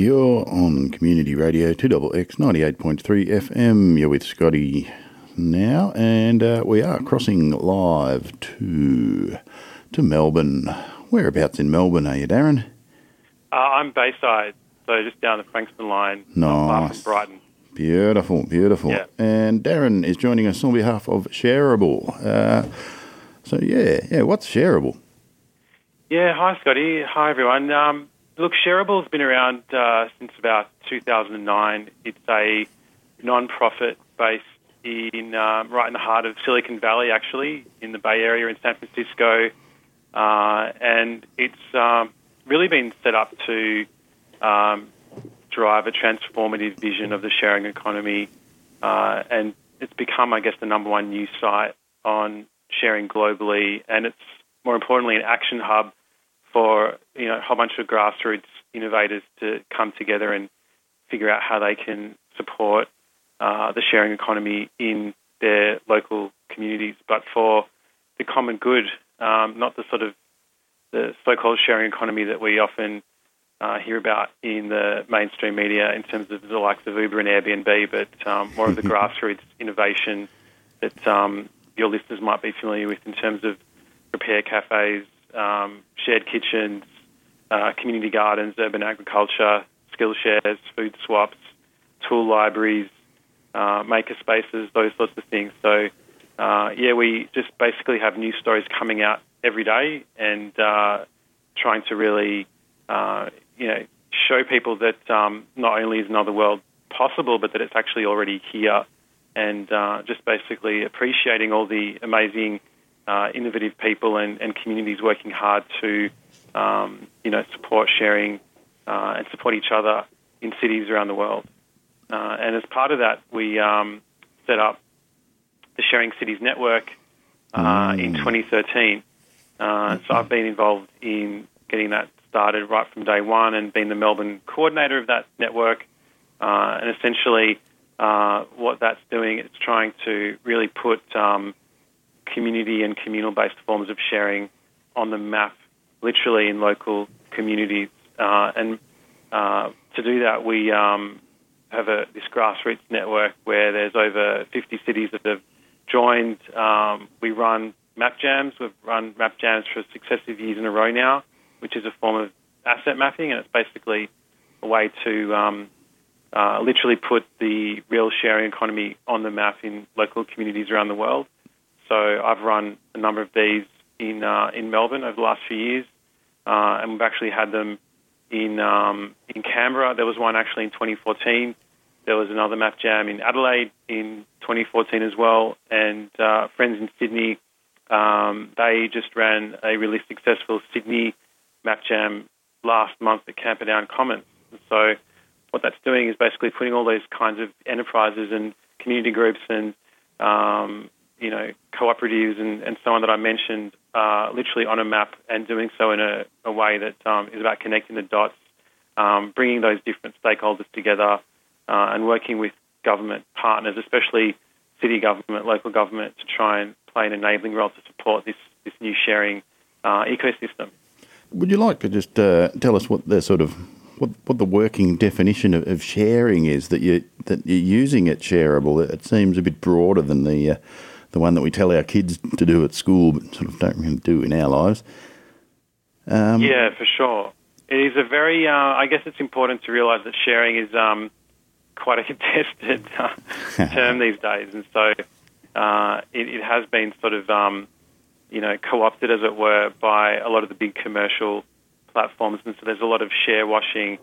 You're on Community Radio 2XX 98.3 FM. You're with Scotty now, and uh, we are crossing live to to Melbourne. Whereabouts in Melbourne are you, Darren? Uh, I'm Bayside, so just down the Frankston line, Nice. Brighton. Beautiful, beautiful. Yeah. And Darren is joining us on behalf of Shareable. Uh, so yeah, yeah. What's Shareable? Yeah, hi Scotty. Hi everyone. Um, look, Shareable's been around uh, since about 2009. It's a non-profit based in um, right in the heart of Silicon Valley, actually, in the Bay Area in San Francisco, uh, and it's um, really been set up to um, drive a transformative vision of the sharing economy, uh, and it's become, I guess, the number one news site on sharing globally, and it's more importantly an action hub for you know a whole bunch of grassroots innovators to come together and figure out how they can support uh, the sharing economy in their local communities, but for the common good, um, not the sort of the so-called sharing economy that we often uh, hear about in the mainstream media in terms of the likes of Uber and Airbnb, but um, more of the grassroots innovation that um, your listeners might be familiar with in terms of repair cafes, um, shared kitchens, uh, community gardens, urban agriculture, skill shares, food swaps, tool libraries, uh, maker spaces, those sorts of things. So, uh, yeah, we just basically have news stories coming out every day and uh, trying to really, uh, you know, show people that um, not only is another world possible, but that it's actually already here, and uh, just basically appreciating all the amazing, uh, innovative people and, and communities working hard to, um, you know, support sharing uh, and support each other in cities around the world. Uh, and as part of that, we um, set up the Sharing Cities Network uh, in 2013. Uh, so I've been involved in getting that started right from day one and being the Melbourne coordinator of that network. Uh, and essentially, uh, what that's doing is trying to really put um, community and communal-based forms of sharing on the map, literally in local communities. Uh, and uh, to do that, we um, have a, this grassroots network where there's over 50 cities that have joined. Um, we run map jams. We've run map jams for successive years in a row now, which is a form of asset mapping, and it's basically a way to um, uh, literally put the real sharing economy on the map in local communities around the world. So I've run a number of these in uh, in Melbourne over the last few years, uh, and we've actually had them in um, in Canberra. There was one actually in 2014. There was another map jam in Adelaide in 2014 as well, and uh, friends in Sydney. Um, they just ran a really successful Sydney map jam last month at Camperdown Commons. So what that's doing is basically putting all those kinds of enterprises and community groups and um, you know cooperatives and, and so on that I mentioned uh, literally on a map and doing so in a, a way that um, is about connecting the dots, um, bringing those different stakeholders together, uh, and working with government partners, especially city government, local government, to try and play an enabling role to support this this new sharing uh, ecosystem. Would you like to just uh, tell us what the sort of what, what the working definition of, of sharing is that you that you're using at Shareable? It seems a bit broader than the uh, the one that we tell our kids to do at school, but sort of don't really do in our lives. Um, Yeah, for sure. It is a very. Uh, I guess it's important to realise that sharing is um, quite a contested uh, term these days, and so uh, it, it has been sort of, um, you know, co-opted, as it were, by a lot of the big commercial platforms, and so there's a lot of share washing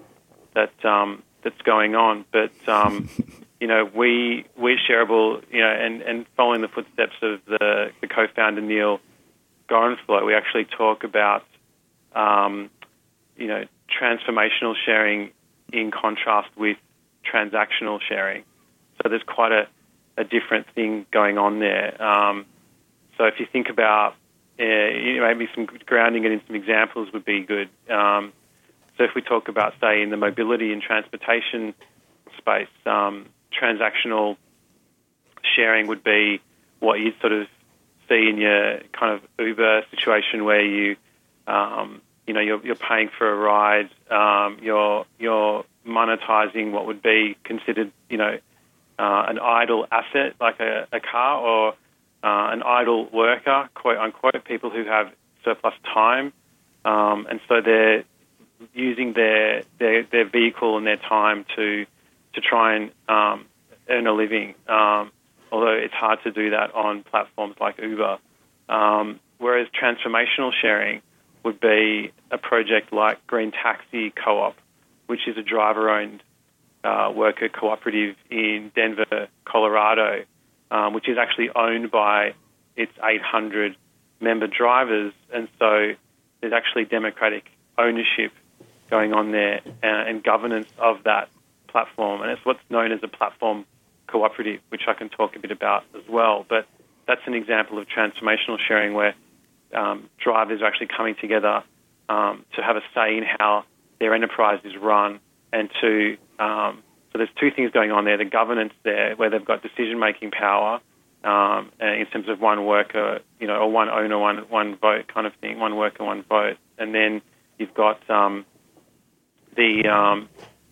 that um, that's going on. But um, you know, we we shareable, you know, and, and following the footsteps of the, the co-founder Neal Gorenflo, we actually talk about um, you know, transformational sharing in contrast with transactional sharing. So there's quite a, a different thing going on there. Um, so if you think about, uh, you know, maybe some grounding it in some examples would be good. Um, so if we talk about, say, in the mobility and transportation space, um, transactional sharing would be what you'd sort of see in your kind of Uber situation where you, um, you know, you're, you're paying for a ride, um, you're you're monetizing what would be considered, you know, uh, an idle asset like a, a car or uh, an idle worker, quote unquote, people who have surplus time, um, and so they're using their, their their vehicle and their time to to try and um, earn a living. Um, although it's hard to do that on platforms like Uber. Um, whereas transformational sharing would be a project like Green Taxi Co-op, which is a driver-owned uh, worker cooperative in Denver, Colorado, um, which is actually owned by its 800 member drivers, and so there's actually democratic ownership going on there uh, and governance of that platform, and it's what's known as a platform cooperative, which I can talk a bit about as well. But that's an example of transformational sharing where um, drivers are actually coming together um, to have a say in how their enterprise is run and to um, so there's two things going on there: the governance there, where they've got decision-making power um, in terms of one worker, you know, or one owner, one one vote kind of thing, one worker, one vote, and then you've got um, the um,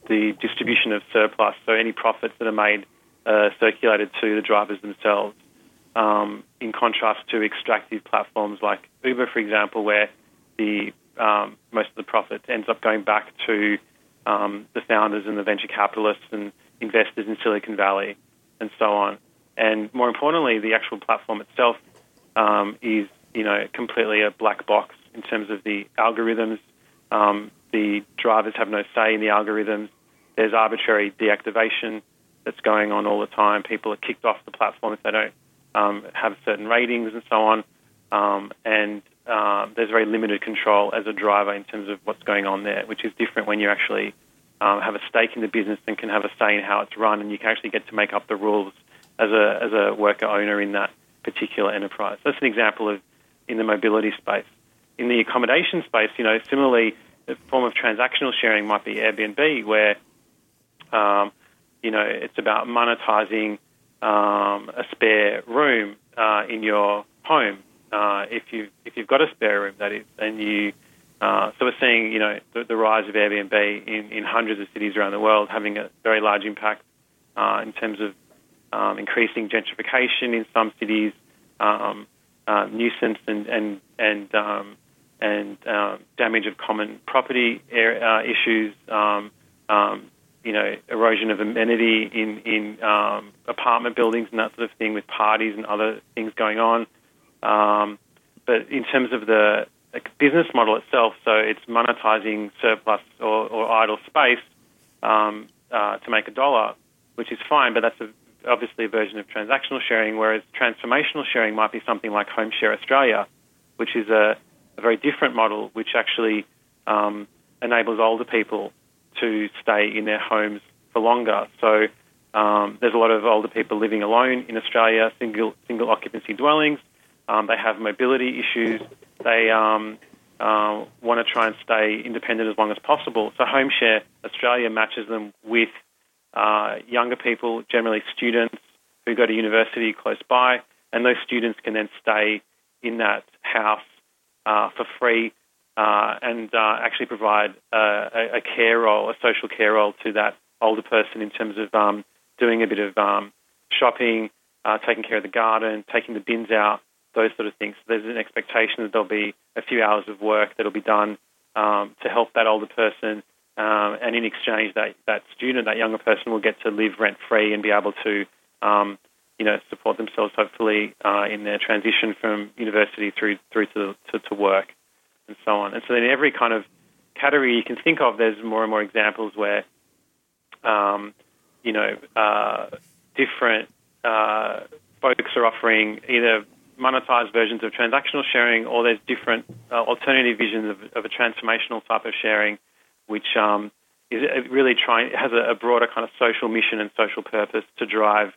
the distribution of surplus. So any profits that are made uh, circulated to the drivers themselves. Um, in contrast to extractive platforms like Uber, for example, where the um, most of the profit ends up going back to um, the founders and the venture capitalists and investors in Silicon Valley and so on. And more importantly, the actual platform itself um, is, you know, completely a black box in terms of the algorithms. Um, the drivers have no say in the algorithms. There's arbitrary deactivation that's going on all the time. People are kicked off the platform if they don't um, have certain ratings and so on. Um, and uh, there's very limited control as a driver in terms of what's going on there, which is different when you actually um, have a stake in the business and can have a say in how it's run, and you can actually get to make up the rules as a as a worker owner in that particular enterprise. That's an example of in the mobility space. In the accommodation space, you know, similarly, the form of transactional sharing might be Airbnb, where um, you know it's about monetizing um, a spare room uh, in your home uh, if you if you've got a spare room, that is, and you. Uh, so we're seeing, you know, the, the, rise of Airbnb in, in hundreds of cities around the world, having a very large impact uh, in terms of um, increasing gentrification in some cities, um, uh, nuisance and and and um, and um, damage of common property uh, issues, um, um, you know, erosion of amenity in in apartment buildings and that sort of thing, with parties and other things going on. Um, but in terms of the business model itself, so it's monetizing surplus or, or idle space um, uh, to make a dollar, which is fine, but that's a, obviously a version of transactional sharing, whereas transformational sharing might be something like Home Share Australia, which is a, a very different model, which actually um, enables older people to stay in their homes for longer. So um, there's a lot of older people living alone in Australia, single single occupancy dwellings. Um, they have mobility issues. They um, uh, want to try and stay independent as long as possible. So HomeShare Australia matches them with uh, younger people, generally students who go to university close by, and those students can then stay in that house for free uh, and uh, actually provide a, a, care role, a social care role to that older person in terms of um, doing a bit of um, shopping, uh, taking care of the garden, taking the bins out, those sort of things. So there's an expectation that there'll be a few hours of work that'll be done um, to help that older person, um, and in exchange, that that student, that younger person, will get to live rent free and be able to, um, you know, support themselves hopefully uh, in their transition from university through through to, to to work, and so on. And so in every kind of category you can think of, there's more and more examples where, um, you know, uh, different uh, folks are offering either monetized versions of transactional sharing, or there's different uh, alternative visions of, of, a transformational type of sharing, which um, is really trying has a, a, broader kind of social mission and social purpose to drive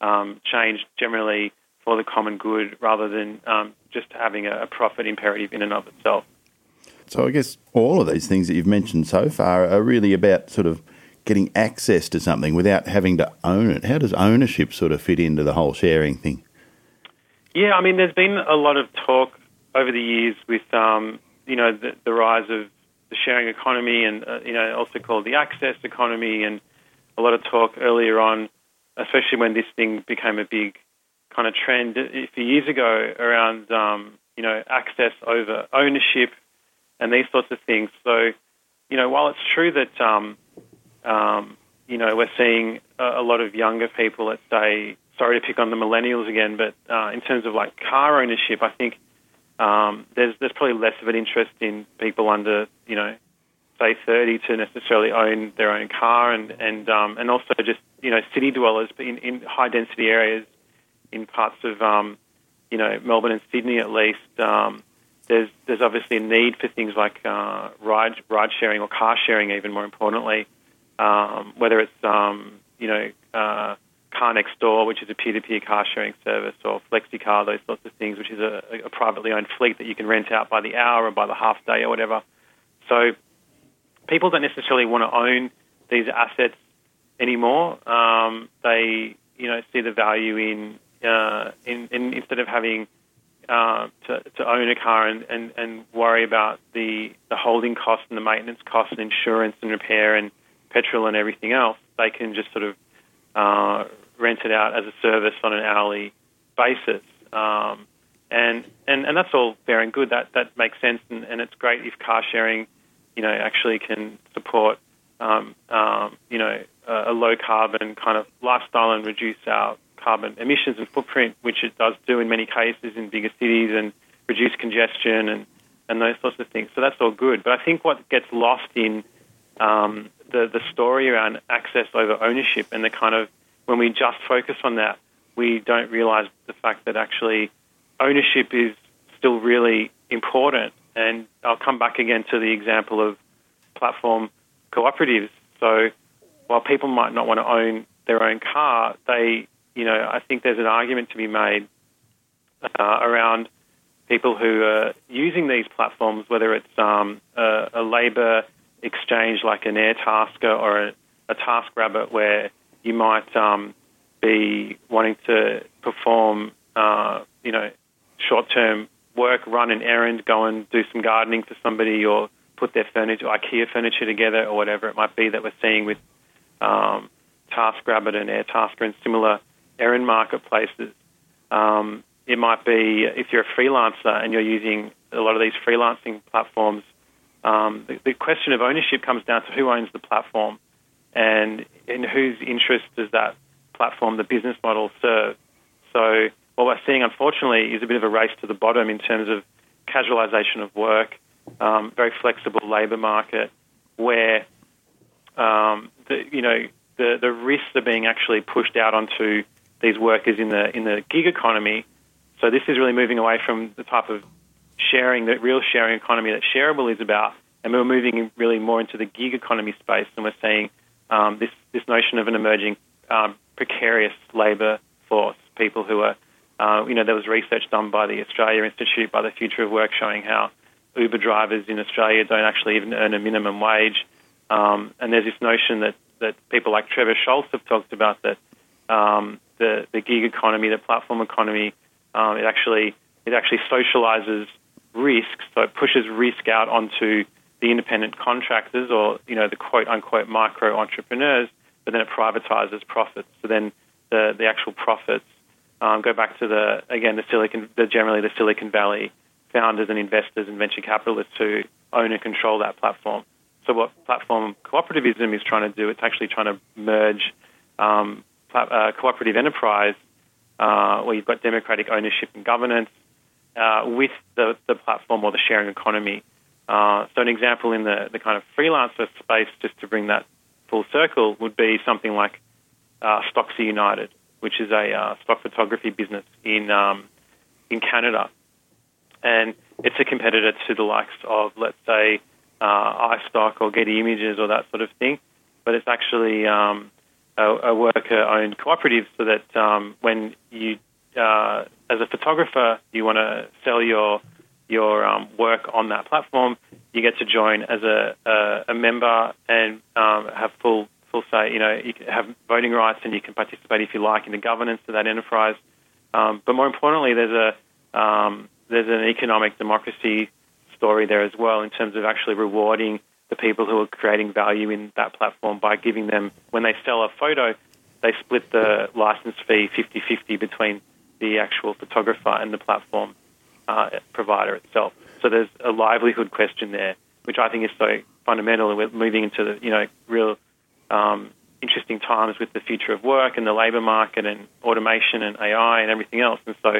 um, change generally for the common good, rather than um, just having a, a profit imperative in and of itself. So I guess all of these things that you've mentioned so far are really about sort of getting access to something without having to own it. How does ownership sort of fit into the whole sharing thing? Yeah, I mean, there's been a lot of talk over the years with, um, you know, the, the rise of the sharing economy, and uh, you know, also called the access economy, and a lot of talk earlier on, especially when this thing became a big kind of trend a few years ago around um, you know access over ownership and these sorts of things. So, you know, while it's true that um, um, you know we're seeing a, a lot of younger people, let's say, sorry to pick on the millennials again, but uh, in terms of like car ownership, I think um, there's there's probably less of an interest in people under you know say 30 to necessarily own their own car, and and um, and also just you know city dwellers, but in, in high density areas, in parts of um, you know Melbourne and Sydney at least. Um, there's there's obviously a need for things like uh, ride ride sharing or car sharing, even more importantly, um, whether it's um, you know uh, Car Next Door, which is a peer-to-peer car sharing service, or FlexiCar, those sorts of things, which is a, a privately owned fleet that you can rent out by the hour or by the half day or whatever. So people don't necessarily want to own these assets anymore. Um, they, you know, see the value in, uh, in, in instead of having uh, to, to own a car and, and, and worry about the, the holding costs and the maintenance costs and insurance and repair and petrol and everything else, they can just sort of uh, rent it out as a service on an hourly basis. Um, and, and, and that's all fair and good. That, that makes sense, and, and it's great if car sharing, you know, actually can support, um, um, you know, a, low carbon kind of lifestyle and reduce our carbon emissions and footprint, which it does do in many cases in bigger cities, and reduce congestion and, and those sorts of things. So that's all good. But I think what gets lost in um, the, the story around access over ownership and the kind of when we just focus on that, we don't realize the fact that actually ownership is still really important. And I'll come back again to the example of platform cooperatives. So while people might not want to own their own car, they, you know, I think there's an argument to be made uh, around people who are using these platforms, whether it's um, a, a labour exchange like an Airtasker or a, a TaskRabbit, where you might um, be wanting to perform, uh, you know, short-term work, run an errand, go and do some gardening for somebody, or put their furniture, IKEA furniture together, or whatever it might be that we're seeing with um, TaskRabbit and Airtasker and similar errand marketplaces. Um, it might be if you're a freelancer and you're using a lot of these freelancing platforms um, the, the, question of ownership comes down to who owns the platform and in whose interest does that platform, the business model, serve. So what we're seeing, unfortunately, is a bit of a race to the bottom in terms of casualisation of work, um, very flexible labour market, where um, the, you know the, the risks are being actually pushed out onto these workers in the in the gig economy. So this is really moving away from the type of sharing, the real sharing economy that Shareable is about, and we're moving really more into the gig economy space, and we're seeing um, this this notion of an emerging um, precarious labour force, people who are, uh, you know, there was research done by the Australia Institute by the Future of Work showing how Uber drivers in Australia don't actually even earn a minimum wage, um, and there's this notion that that people like Trebor Scholz have talked about that um, the the gig economy, the platform economy, um, it actually it actually socializes risk, so it pushes risk out onto the independent contractors or you know the quote unquote micro entrepreneurs, but then it privatizes profits. So then the the actual profits um, go back to the again the Silicon the generally the Silicon Valley founders and investors and venture capitalists who own and control that platform. So what platform cooperativism is trying to do, it's actually trying to merge um, uh, cooperative enterprise uh, where you've got democratic ownership and governance uh, with the, the platform or the sharing economy. Uh, so an example in the, the kind of freelancer space, just to bring that full circle, would be something like uh, United, which is a uh, stock photography business in um, in Canada, and it's a competitor to the likes of, let's say, uh, iStock or Getty Images or that sort of thing. But it's actually um, a, a worker-owned cooperative, so that um, when you uh, as a photographer, you want to sell your your um, work on that platform, you get to join as a, a, a member and um, have full full say. You know, you have voting rights and you can participate if you like in the governance of that enterprise. Um, but more importantly, there's a um, there's an economic democracy story there as well in terms of actually rewarding the people who are creating value in that platform by giving them, when they sell a photo, they split the license fee 50 50 between the actual photographer and the platform uh, provider itself. So there's a livelihood question there, which I think is so fundamental. We're moving into the you know real um, interesting times with the future of work and the labour market and automation and AI and everything else. And so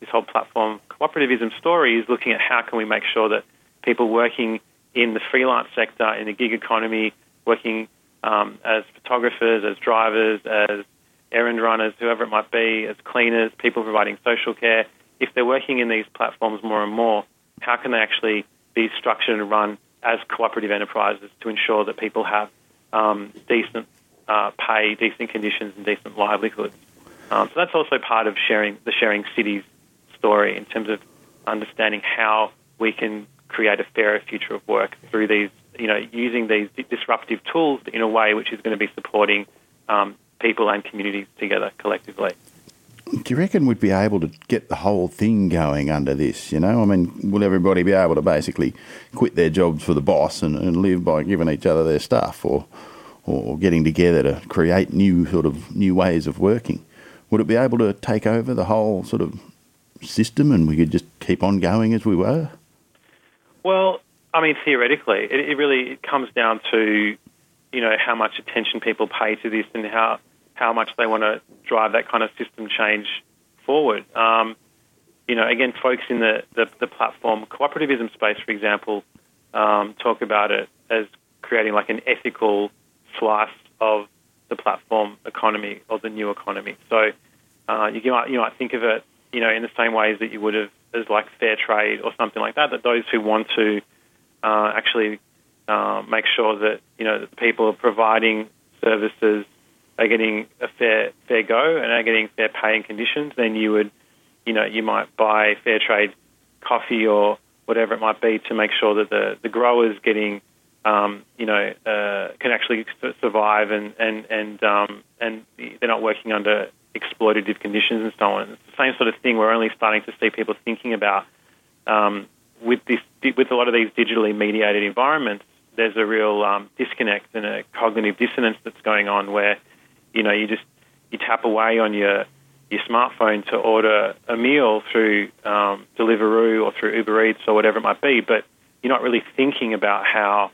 this whole platform cooperativism story is looking at how can we make sure that people working in the freelance sector, in the gig economy, working um, as photographers, as drivers, as errand runners, whoever it might be, as cleaners, people providing social care, if they're working in these platforms more and more, how can they actually be structured and run as cooperative enterprises to ensure that people have um, decent uh, pay, decent conditions, and decent livelihoods? Um, so that's also part of sharing the sharing cities story in terms of understanding how we can create a fairer future of work through these, you know, using these disruptive tools in a way which is going to be supporting um, people and communities together collectively. Do you reckon we'd be able to get the whole thing going under this? You know, I mean, will everybody be able to basically quit their jobs for the boss and, and live by giving each other their stuff, or or getting together to create new sort of new ways of working? Would it be able to take over the whole sort of system, and we could just keep on going as we were? Well, I mean, theoretically, it, it really comes down to you know how much attention people pay to this and how how much they want to drive that kind of system change forward. Um, you know, again, folks in the, the, the platform cooperativism space, for example, um, talk about it as creating like an ethical slice of the platform economy or the new economy. So uh, you might you might think of it, you know, in the same ways that you would have as like fair trade or something like that. That those who want to uh, actually uh, make sure that you know that people are providing services are getting a fair fair go and are getting fair pay and conditions, then you would, you know, you might buy fair trade coffee or whatever it might be to make sure that the the growers getting, um, you know, uh, can actually survive and and and um, and they're not working under exploitative conditions and so on. It's the same sort of thing. We're only starting to see people thinking about um, with this with a lot of these digitally mediated environments. There's a real um, disconnect and a cognitive dissonance that's going on where you know, you just you tap away on your your smartphone to order a meal through um, Deliveroo or through Uber Eats or whatever it might be, but you're not really thinking about how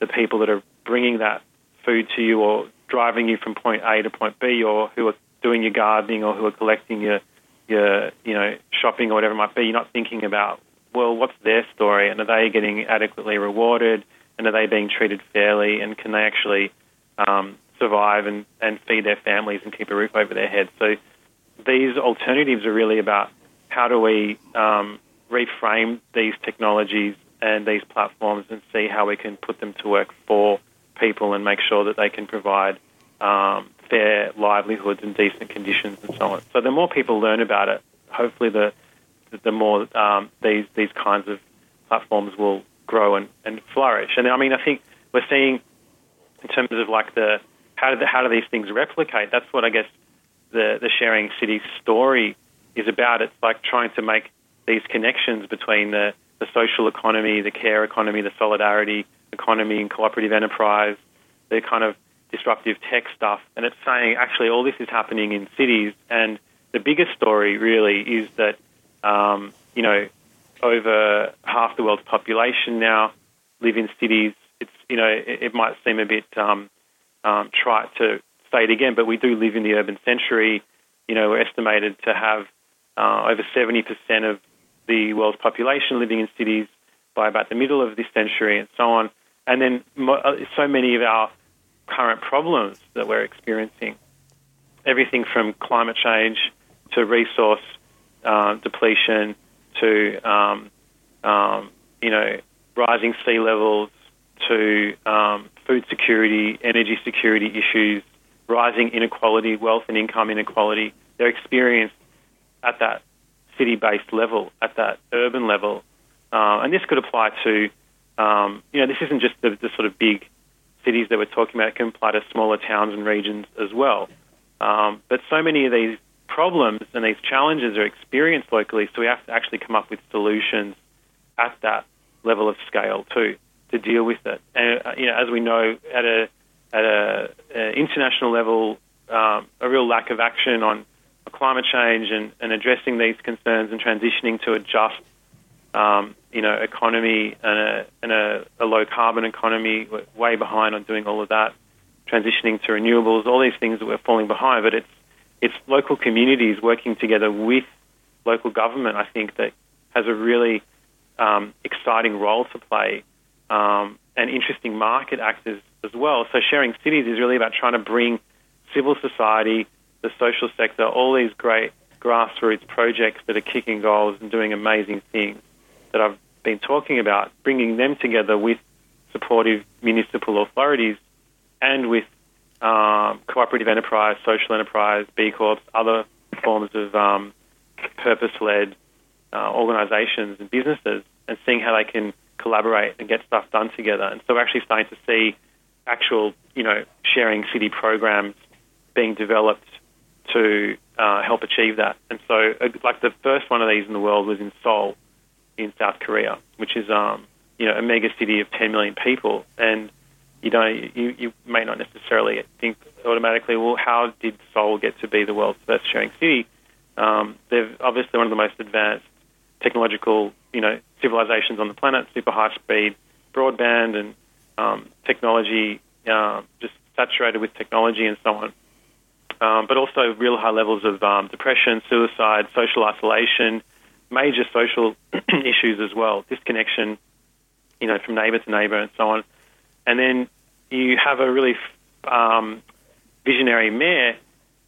the people that are bringing that food to you or driving you from point A to point B or who are doing your gardening or who are collecting your your you know shopping or whatever it might be, you're not thinking about well, what's their story and are they getting adequately rewarded and are they being treated fairly and can they actually um, survive and, and feed their families and keep a roof over their heads. So these alternatives are really about how do we um, reframe these technologies and these platforms and see how we can put them to work for people and make sure that they can provide um, fair livelihoods and decent conditions and so on. So the more people learn about it, hopefully the the more um, these these kinds of platforms will grow and, and flourish. And I mean, I think we're seeing in terms of like the how do, the, how do these things replicate? That's what I guess the, the sharing city story is about. It's like trying to make these connections between the, the social economy, the care economy, the solidarity economy, and cooperative enterprise, the kind of disruptive tech stuff. And it's saying actually all this is happening in cities. And the biggest story really is that, um, you know, over half the world's population now live in cities. It's, you know, it, it might seem a bit um, um, try to say it again, but we do live in the urban century. You know, we're estimated to have uh, over 70% of the world's population living in cities by about the middle of this century and so on. And then mo- uh, so many of our current problems that we're experiencing, everything from climate change to resource uh, depletion to, um, um, you know, rising sea levels to um, food security, energy security issues, rising inequality, wealth and income inequality. They're experienced at that city based level, at that urban level. Uh, and this could apply to, um, you know, this isn't just the, the, sort of big cities that we're talking about, it can apply to smaller towns and regions as well. Um, but so many of these problems and these challenges are experienced locally, so we have to actually come up with solutions at that level of scale too to deal with it. And uh, you know, as we know, at a at a, a international level, um, a real lack of action on climate change and, and addressing these concerns and transitioning to a just, um, you know, economy and a, and a, a low carbon economy. We're way behind on doing all of that. Transitioning to renewables, all these things that we're falling behind. But it's it's local communities working together with local government. I think that has a really um, exciting role to play um, and interesting market actors as well. So sharing cities is really about trying to bring civil society, the social sector, all these great grassroots projects that are kicking goals and doing amazing things that I've been talking about, bringing them together with supportive municipal authorities and with um, cooperative enterprise, social enterprise, B Corps, other forms of um, purpose-led uh, organisations and businesses, and seeing how they can collaborate and get stuff done together. And so we're actually starting to see actual, you know, sharing city programs being developed to uh, help achieve that. And so, uh, like the first one of these in the world was in Seoul, in South Korea, which is, um, you know, a mega city of 10 million people. And you know, you, you may not necessarily think automatically, well, how did Seoul get to be the world's first sharing city? Um, they're obviously one of the most advanced technological, you know, civilizations on the planet, super high speed broadband and um, technology, uh, just saturated with technology and so on. Um, but also real high levels of um, depression, suicide, social isolation, major social issues as well, disconnection, you know, from neighbour to neighbour and so on. And then you have a really um, visionary mayor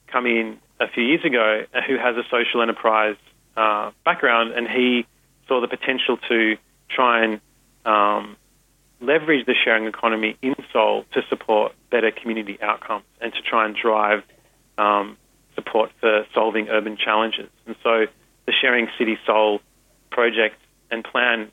come in a few years ago who has a social enterprise uh, background, and he saw the potential to try and um, leverage the sharing economy in Seoul to support better community outcomes and to try and drive um, support for solving urban challenges. And so the Sharing City Seoul project and plan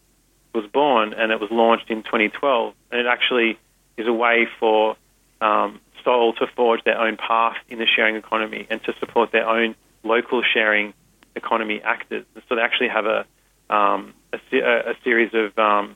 was born and it was launched in 2012. And it actually is a way for um, Seoul to forge their own path in the sharing economy and to support their own local sharing economy actors. And so they actually have a, um, a, a, series of, um,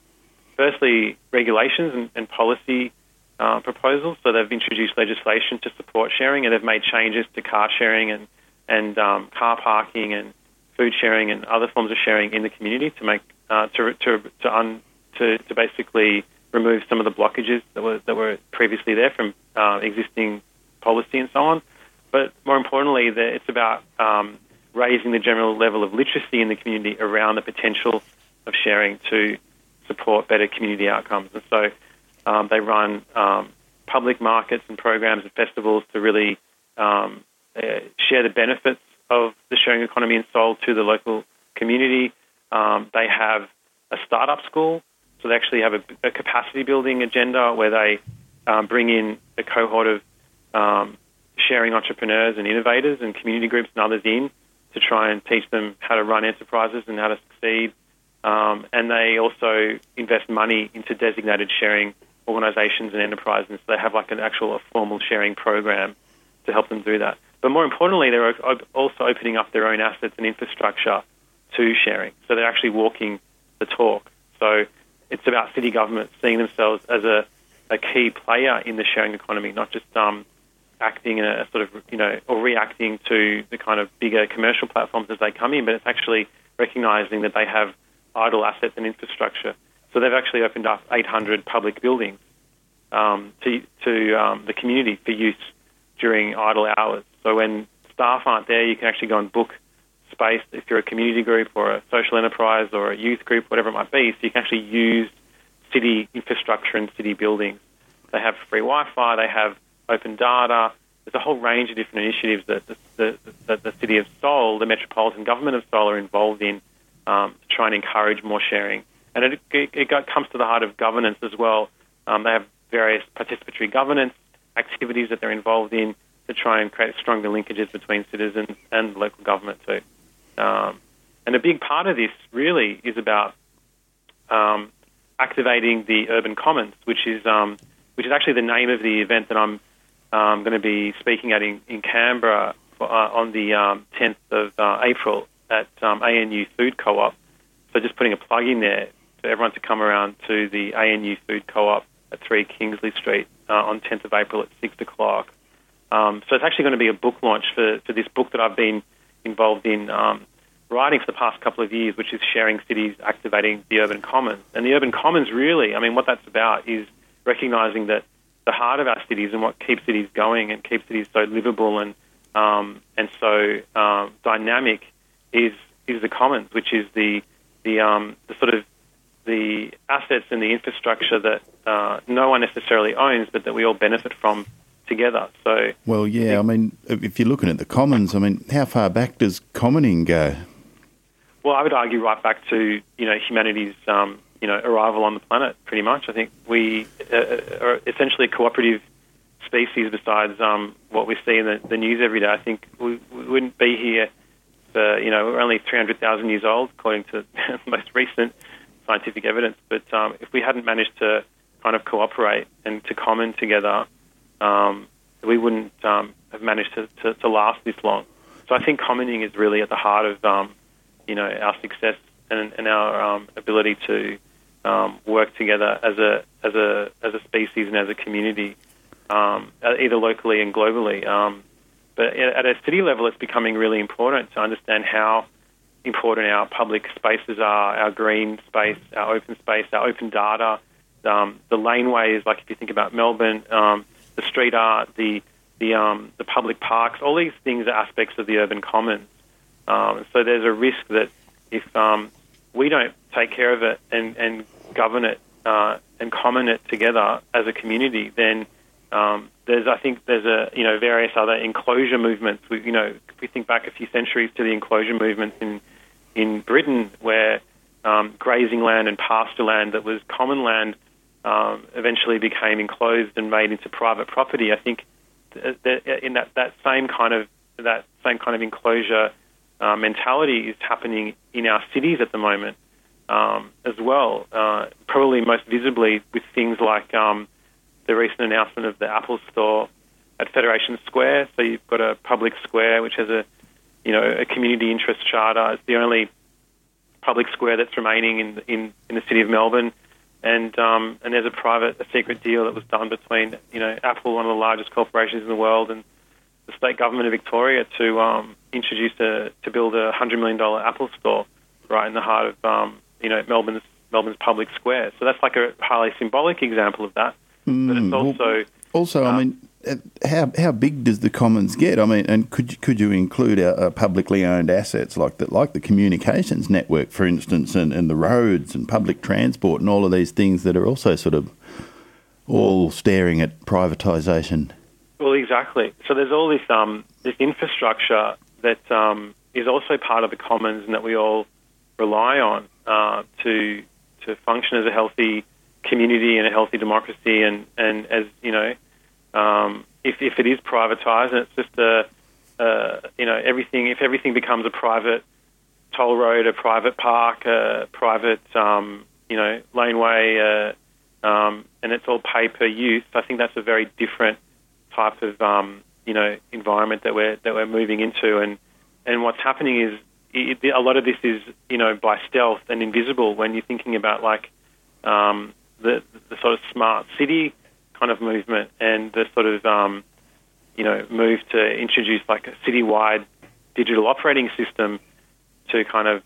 firstly, regulations and, and policy uh, proposals. So they've introduced legislation to support sharing, and they've made changes to car sharing and and um, car parking and food sharing and other forms of sharing in the community to make uh, to to to, un, to to basically remove some of the blockages that were that were previously there from uh, existing policy and so on. But more importantly, it's about um, raising the general level of literacy in the community around the potential of sharing to support better community outcomes. And so um, they run um, public markets and programs and festivals to really um, uh, share the benefits of the sharing economy in Seoul to the local community. Um, they have a startup school, so they actually have a, a capacity building agenda where they um, bring in a cohort of um, sharing entrepreneurs and innovators and community groups and others in to try and teach them how to run enterprises and how to succeed. Um, and they also invest money into designated sharing organisations and enterprises. So they have like an actual formal sharing program to help them do that. But more importantly, they're also opening up their own assets and infrastructure to sharing. So they're actually walking the talk. So it's about city governments seeing themselves as a, a key player in the sharing economy, not just um, acting in a sort of, you know, or reacting to the kind of bigger commercial platforms as they come in, but it's actually recognizing that they have idle assets and infrastructure so they've actually opened up 800 public buildings um, to, to um, the community for use during idle hours. So when staff aren't there, you can actually go and book space if you're a community group or a social enterprise or a youth group, whatever it might be. So you can actually use city infrastructure and city buildings. They have free Wi-Fi. They have open data. There's a whole range of different initiatives that the, the, the, city of Seoul, the metropolitan government of Seoul, are involved in um, to try and encourage more sharing and it, it, it comes to the heart of governance as well. Um, they have various participatory governance activities that they're involved in to try and create stronger linkages between citizens and local government too. Um, and a big part of this really is about um, activating the urban commons, which is um, which is actually the name of the event that I'm um, going to be speaking at in, in Canberra for, uh, on the 10th um, of uh, April at ANU Food Co-op. So just putting a plug in there for everyone to come around to the ANU Food Co-op at 3 Kingsley Street uh, on 10th of April at 6 o'clock. Um, so it's actually going to be a book launch for, for this book that I've been involved in um, writing for the past couple of years, which is sharing cities, activating the urban commons. And the urban commons really, I mean, what that's about is recognizing that the heart of our cities and what keeps cities going and keeps cities so livable and um, and so um, dynamic is is the commons, which is the the um, the sort of the assets and the infrastructure that uh, no one necessarily owns, but that we all benefit from together. So, well, yeah, I mean, if you're looking at the commons, I mean, how far back does commoning go? Well, I would argue right back to you know humanity's um, you know arrival on the planet. Pretty much, I think we uh, are essentially a cooperative species. Besides um, what we see in the, the, news every day, I think we, we wouldn't be here. For, you know, we're only 300,000 years old, according to most recent scientific evidence. But um, if we hadn't managed to kind of cooperate and to common together, um, we wouldn't um, have managed to, to, to, last this long. So I think commoning is really at the heart of um, you know our success and, and our um, ability to um, work together as a as a as a species and as a community, um, either locally and globally. Um, but at a city level, it's becoming really important to understand how important our public spaces are, our green space, our open space, our open data, um, the laneways. Like if you think about Melbourne, um, the street art, the the the public parks, all these things are aspects of the urban commons. Um, so there's a risk that if um, we don't take care of it and, and govern it uh, and common it together as a community, then um, there's I think there's a you know various other enclosure movements. We, you know, if we think back a few centuries to the enclosure movements in in Britain, where um, grazing land and pasture land that was common land um, eventually became enclosed and made into private property. I think in that, that same kind of that same kind of enclosure uh, mentality is happening in our cities at the moment um, as well. Uh, probably most visibly with things like um, the recent announcement of the Apple Store at Federation Square. So you've got a public square which has a you know a community interest charter. It's the only public square that's remaining in in, in the city of Melbourne. And um, and there's a private, a secret deal that was done between you know Apple, one of the largest corporations in the world, and the state government of Victoria to um, introduce a to build a hundred million dollar Apple store right in the heart of um, you know Melbourne's Melbourne's public square. So that's like a highly symbolic example of that. Mm, but it's also well, also, I mean, uh, how how big does the commons get? I mean, and could you, could you include a publicly owned assets like the like the communications network, for instance, and, and the roads and public transport and all of these things that are also sort of all staring at privatisation? Well, exactly. So there's all this um, this infrastructure that um, is also part of the commons and that we all rely on uh, to to function as a healthy community and a healthy democracy. And, and as you know, um, if if it is privatized and it's just a you know everything if everything becomes a private toll road, a private park, a private um, you know laneway, uh, um, and it's all pay per use. I think that's a very different type of um, you know environment that we're that we're moving into, and and what's happening is it, a lot of this is you know by stealth and invisible when you're thinking about like um, the the sort of smart city kind of movement and the sort of um, you know move to introduce like a citywide digital operating system to kind of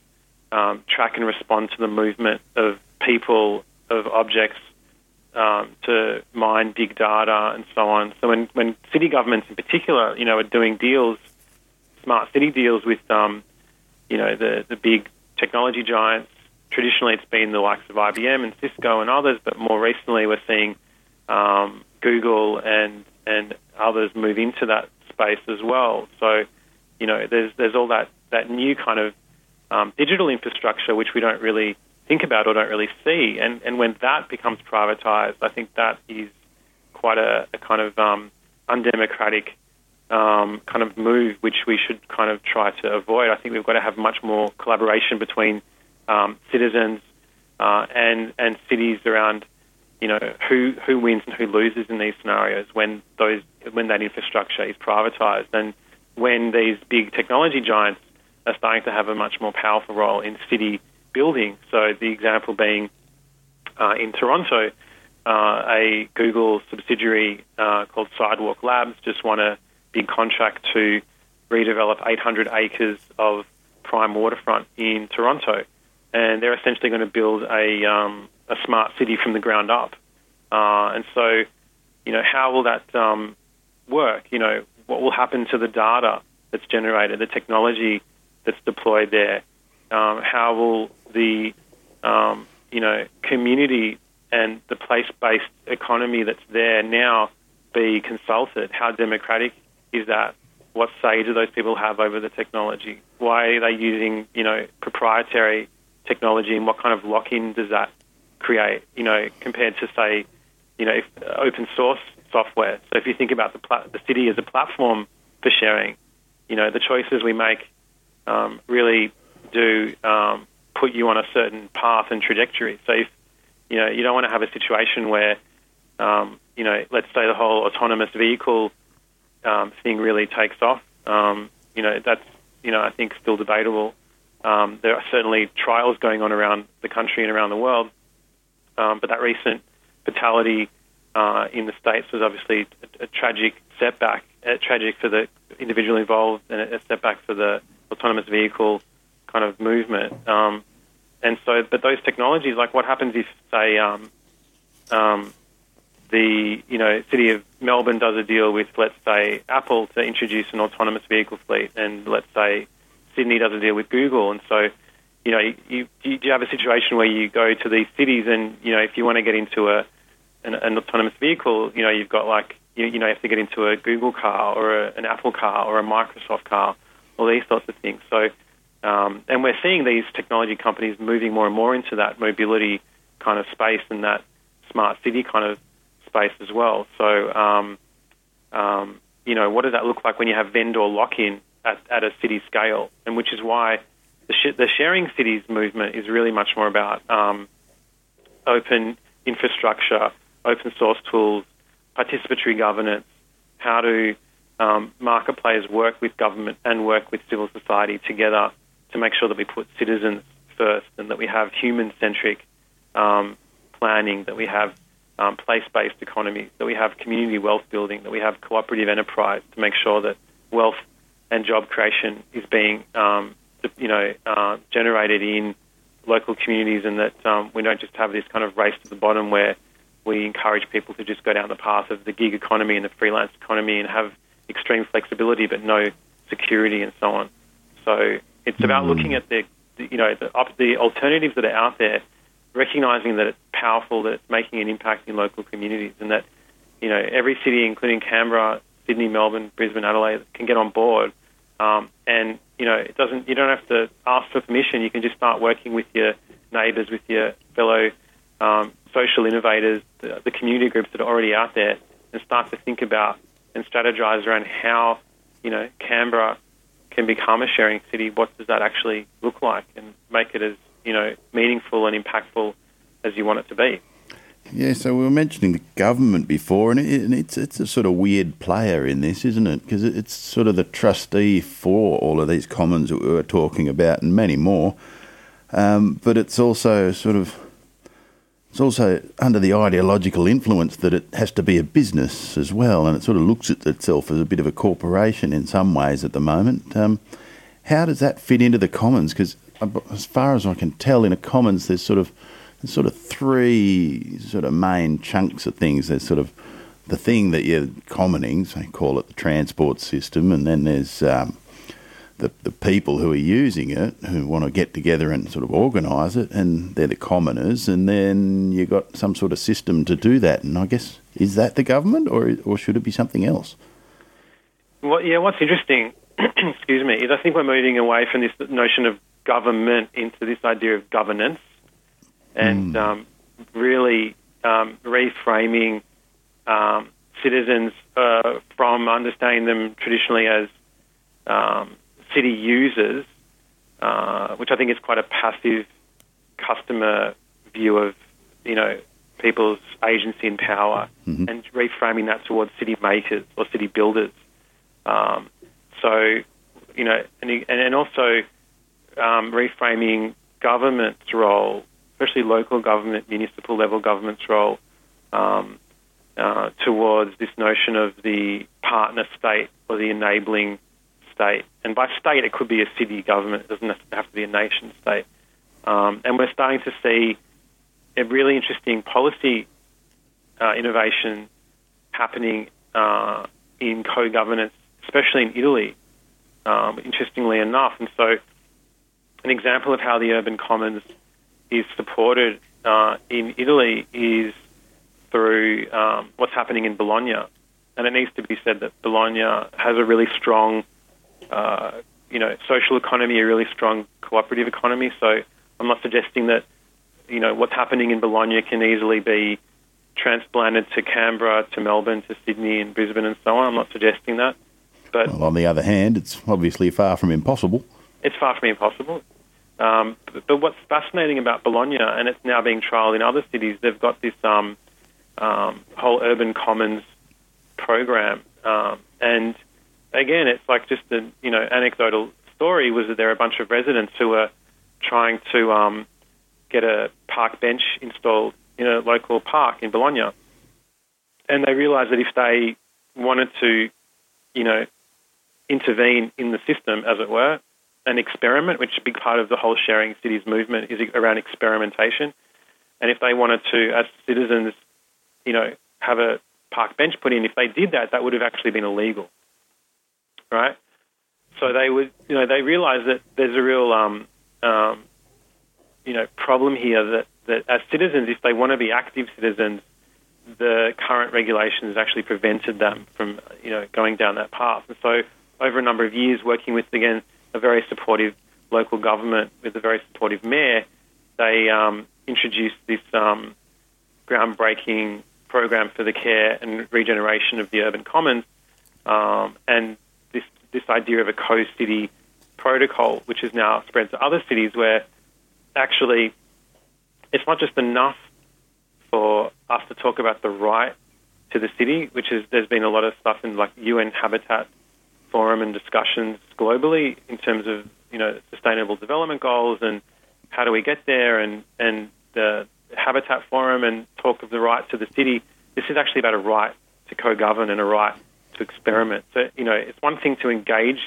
um, track and respond to the movement of people of objects um, to mine big data and so on. So when, when city governments in particular, you know, are doing deals, smart city deals with, um, you know, the, the big technology giants, traditionally it's been the likes of IBM and Cisco and others, but more recently we're seeing um, Google and, and others move into that space as well. So, you know, there's, there's all that, that new kind of um, digital infrastructure which we don't really think about or don't really see. And, and when that becomes privatized, I think that is quite a, a kind of um, undemocratic um, kind of move, which we should kind of try to avoid. I think we've got to have much more collaboration between um, citizens uh, and and cities around, you know, who who wins and who loses in these scenarios when those when that infrastructure is privatized and when these big technology giants are starting to have a much more powerful role in city building. So the example being uh, in Toronto, uh, a Google subsidiary uh, called Sidewalk Labs just won a big contract to redevelop 800 acres of prime waterfront in Toronto, and they're essentially going to build a um, a smart city from the ground up. Uh, and so, you know, how will that um, work? You know, what will happen to the data that's generated, the technology that's deployed there? Um, how will the um, you know community and the place-based economy that's there now be consulted? How democratic is that? What say do those people have over the technology? Why are they using you know proprietary technology, and what kind of lock-in does that create? You know, compared to say you know if, uh, open source software. So if you think about the pla- the city as a platform for sharing, you know the choices we make um, really do um, put you on a certain path and trajectory. So if you know you don't want to have a situation where um, you know let's say the whole autonomous vehicle um, thing really takes off. Um, you know that's you know I think still debatable. Um, there are certainly trials going on around the country and around the world, um, but that recent fatality uh, in the states was obviously a, a tragic setback, a tragic for the individual involved, and a, a setback for the autonomous vehicle kind of movement. Um, and so, but those technologies, like what happens if, say, um, the you know city of Melbourne does a deal with, let's say, Apple to introduce an autonomous vehicle fleet, and let's say Sydney does a deal with Google, and so you know you, you, you have a situation where you go to these cities, and you know if you want to get into a an, an autonomous vehicle, you know you've got like you, you know you have to get into a Google car or a, an Apple car or a Microsoft car, all these sorts of things. So um, and we're seeing these technology companies moving more and more into that mobility kind of space and that smart city kind of space as well. So, um, um, you know, what does that look like when you have vendor lock-in at, at a city scale? And which is why the, sh- the sharing cities movement is really much more about um, open infrastructure, open source tools, participatory governance, how do um, market players work with government and work with civil society together to make sure that we put citizens first and that we have human centric um, planning, that we have um, place based economies, that we have community wealth building, that we have cooperative enterprise to make sure that wealth and job creation is being um, you know uh, generated in local communities and that um, we don't just have this kind of race to the bottom where we encourage people to just go down the path of the gig economy and the freelance economy and have extreme flexibility but no security and so on. So it's about mm. looking at the, the, you know, the, the alternatives that are out there, recognizing that it's powerful, that it's making an impact in local communities, and that, you know, every city, including Canberra, Sydney, Melbourne, Brisbane, Adelaide, can get on board. Um, and you know, it doesn't. You don't have to ask for permission. You can just start working with your neighbours, with your fellow um, social innovators, the, the community groups that are already out there, and start to think about and strategize around how, you know, Canberra can become a sharing city, what does that actually look like, and make it as you know meaningful and impactful as you want it to be. Yeah, so we were mentioning the government before, and, it, and it's it's a sort of weird player in this, isn't it? Because it's sort of the trustee for all of these commons that we were talking about, and many more. Um, but it's also sort of it's also under the ideological influence that it has to be a business as well, and it sort of looks at itself as a bit of a corporation in some ways at the moment. Um, how does that fit into the commons? Because as far as I can tell, in a commons, there's sort of there's sort of three sort of main chunks of things. There's sort of the thing that you're commoning, so call it the transport system, and then there's um, the, the people who are using it who want to get together and sort of organise it, and they're the commoners, and then you've got some sort of system to do that. And I guess, is that the government or, or should it be something else? Well, yeah, what's interesting, excuse me, is I think we're moving away from this notion of government into this idea of governance and mm. um, really um, reframing um, citizens uh, from understanding them traditionally as um, city users, uh, which I think is quite a passive customer view of, you know, people's agency and power, mm-hmm. and reframing that towards city makers or city builders. Um, so, you know, and, and also um, reframing government's role especially local government, municipal level government's role um, uh, towards this notion of the partner state or the enabling state. And by state, it could be a city government. It doesn't have to be a nation state. Um, and we're starting to see a really interesting policy uh, innovation happening uh, in co-governance, especially in Italy, um, interestingly enough. And so, an example of how the urban commons is supported uh, in Italy is through um, what's happening in Bologna. And it needs to be said that Bologna has a really strong, uh, you know, social economy, a really strong cooperative economy. So I'm not suggesting that, you know, what's happening in Bologna can easily be transplanted to Canberra, to Melbourne, to Sydney and Brisbane and so on. I'm not suggesting that. But well, on the other hand, it's obviously far from impossible. It's far from impossible. Um, but, but, what's fascinating about Bologna, and it's now being trialled in other cities, they've got this um, um, whole urban commons program. Um, and again, it's like just a you know anecdotal story was that there are a bunch of residents who were trying to um, get a park bench installed in a local park in Bologna, and they realised that if they wanted to, you know, intervene in the system, as it were, an experiment, which is a big part of the whole sharing cities movement is around experimentation. And if they wanted to, as citizens, you know, have a park bench put in, if they did that, that would have actually been illegal, right? So they would, you know, they realised that there's a real, um, um, you know, problem here that, that as citizens, if they want to be active citizens, the current regulations actually prevented them from, you know, going down that path. And so, over a number of years, working with again a very supportive local government with a very supportive mayor, they um, introduced this um, groundbreaking program for the care and regeneration of the urban commons, um, and this this idea of a co-city protocol, which is now spread to other cities, where actually it's not just enough for us to talk about the right to the city, which is there's been a lot of stuff in like UN Habitat Forum and discussions globally in terms of you know sustainable development goals and how do we get there and and the Habitat Forum and talk of the right to the city. This is actually about a right to co-govern and a right to experiment. So, you know, it's one thing to engage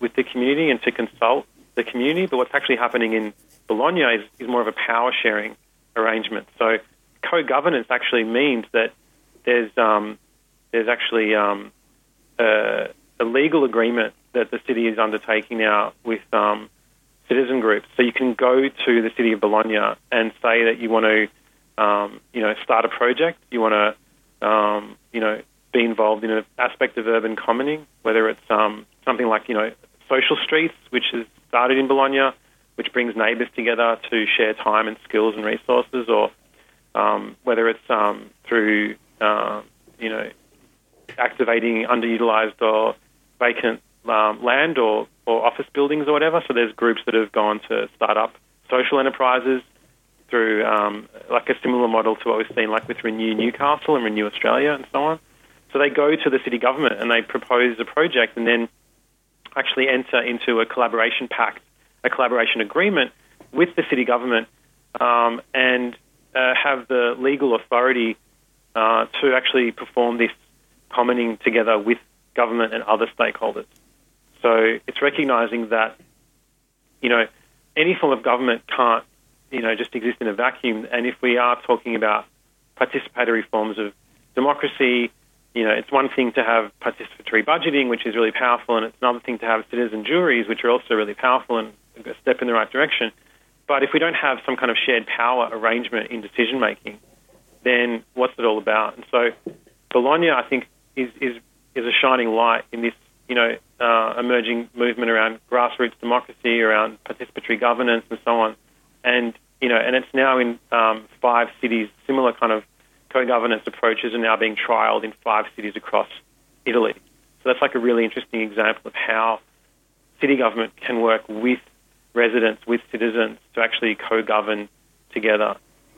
with the community and to consult the community, but what's actually happening in Bologna is, is more of a power sharing arrangement. So, co-governance actually means that there's um, there's actually um, a, a, legal agreement that the city is undertaking now with um, citizen groups. So you can go to the city of Bologna and say that you want to, um, you know, start a project. You want to, um, you know, be involved in an aspect of urban commoning, whether it's um, something like, you know, social streets, which has started in Bologna, which brings neighbours together to share time and skills and resources, or um, whether it's um, through, uh, you know, activating underutilised or vacant um, land or, or office buildings or whatever. So there's groups that have gone to start up social enterprises through um, like a similar model to what we've seen like with Renew Newcastle and Renew Australia and so on. So they go to the city government and they propose a project and then actually enter into a collaboration pact, a collaboration agreement with the city government um, and uh, have the legal authority uh, to actually perform this commoning together with government and other stakeholders. So it's recognizing that, you know, any form of government can't, you know, just exist in a vacuum. And if we are talking about participatory forms of democracy, you know, it's one thing to have participatory budgeting, which is really powerful, and it's another thing to have citizen juries, which are also really powerful and a step in the right direction. But if we don't have some kind of shared power arrangement in decision making, then what's it all about? And so, Bologna, I think, is is is a shining light in this, you know, uh, emerging movement around grassroots democracy, around participatory governance, and so on. And you know, and it's now in um, five cities. Similar kind of co-governance approaches are now being trialled in five cities across Italy. So that's like a really interesting example of how city government can work with residents, with citizens, to actually co-govern together,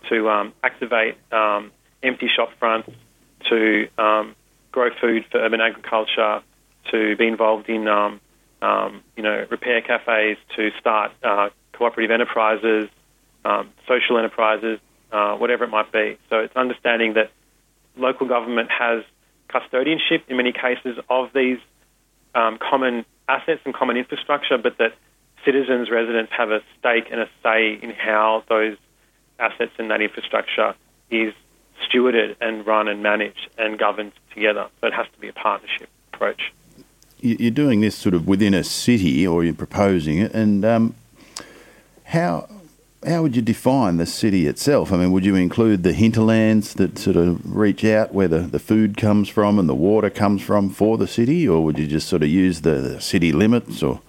to um, activate um, empty shop fronts, to um, grow food for urban agriculture, to be involved in, um, um, you know, repair cafes, to start uh, cooperative enterprises, um, social enterprises, uh, whatever it might be. So it's understanding that local government has custodianship in many cases of these um, common assets and common infrastructure, but that citizens, residents have a stake and a say in how those assets and that infrastructure is stewarded and run and managed and governed together. So it has to be a partnership approach. You're doing this sort of within a city, or you're proposing it, and um, how how would you define the city itself? I mean, would you include the hinterlands that sort of reach out where the, the food comes from and the water comes from for the city, or would you just sort of use the, the city limits? Or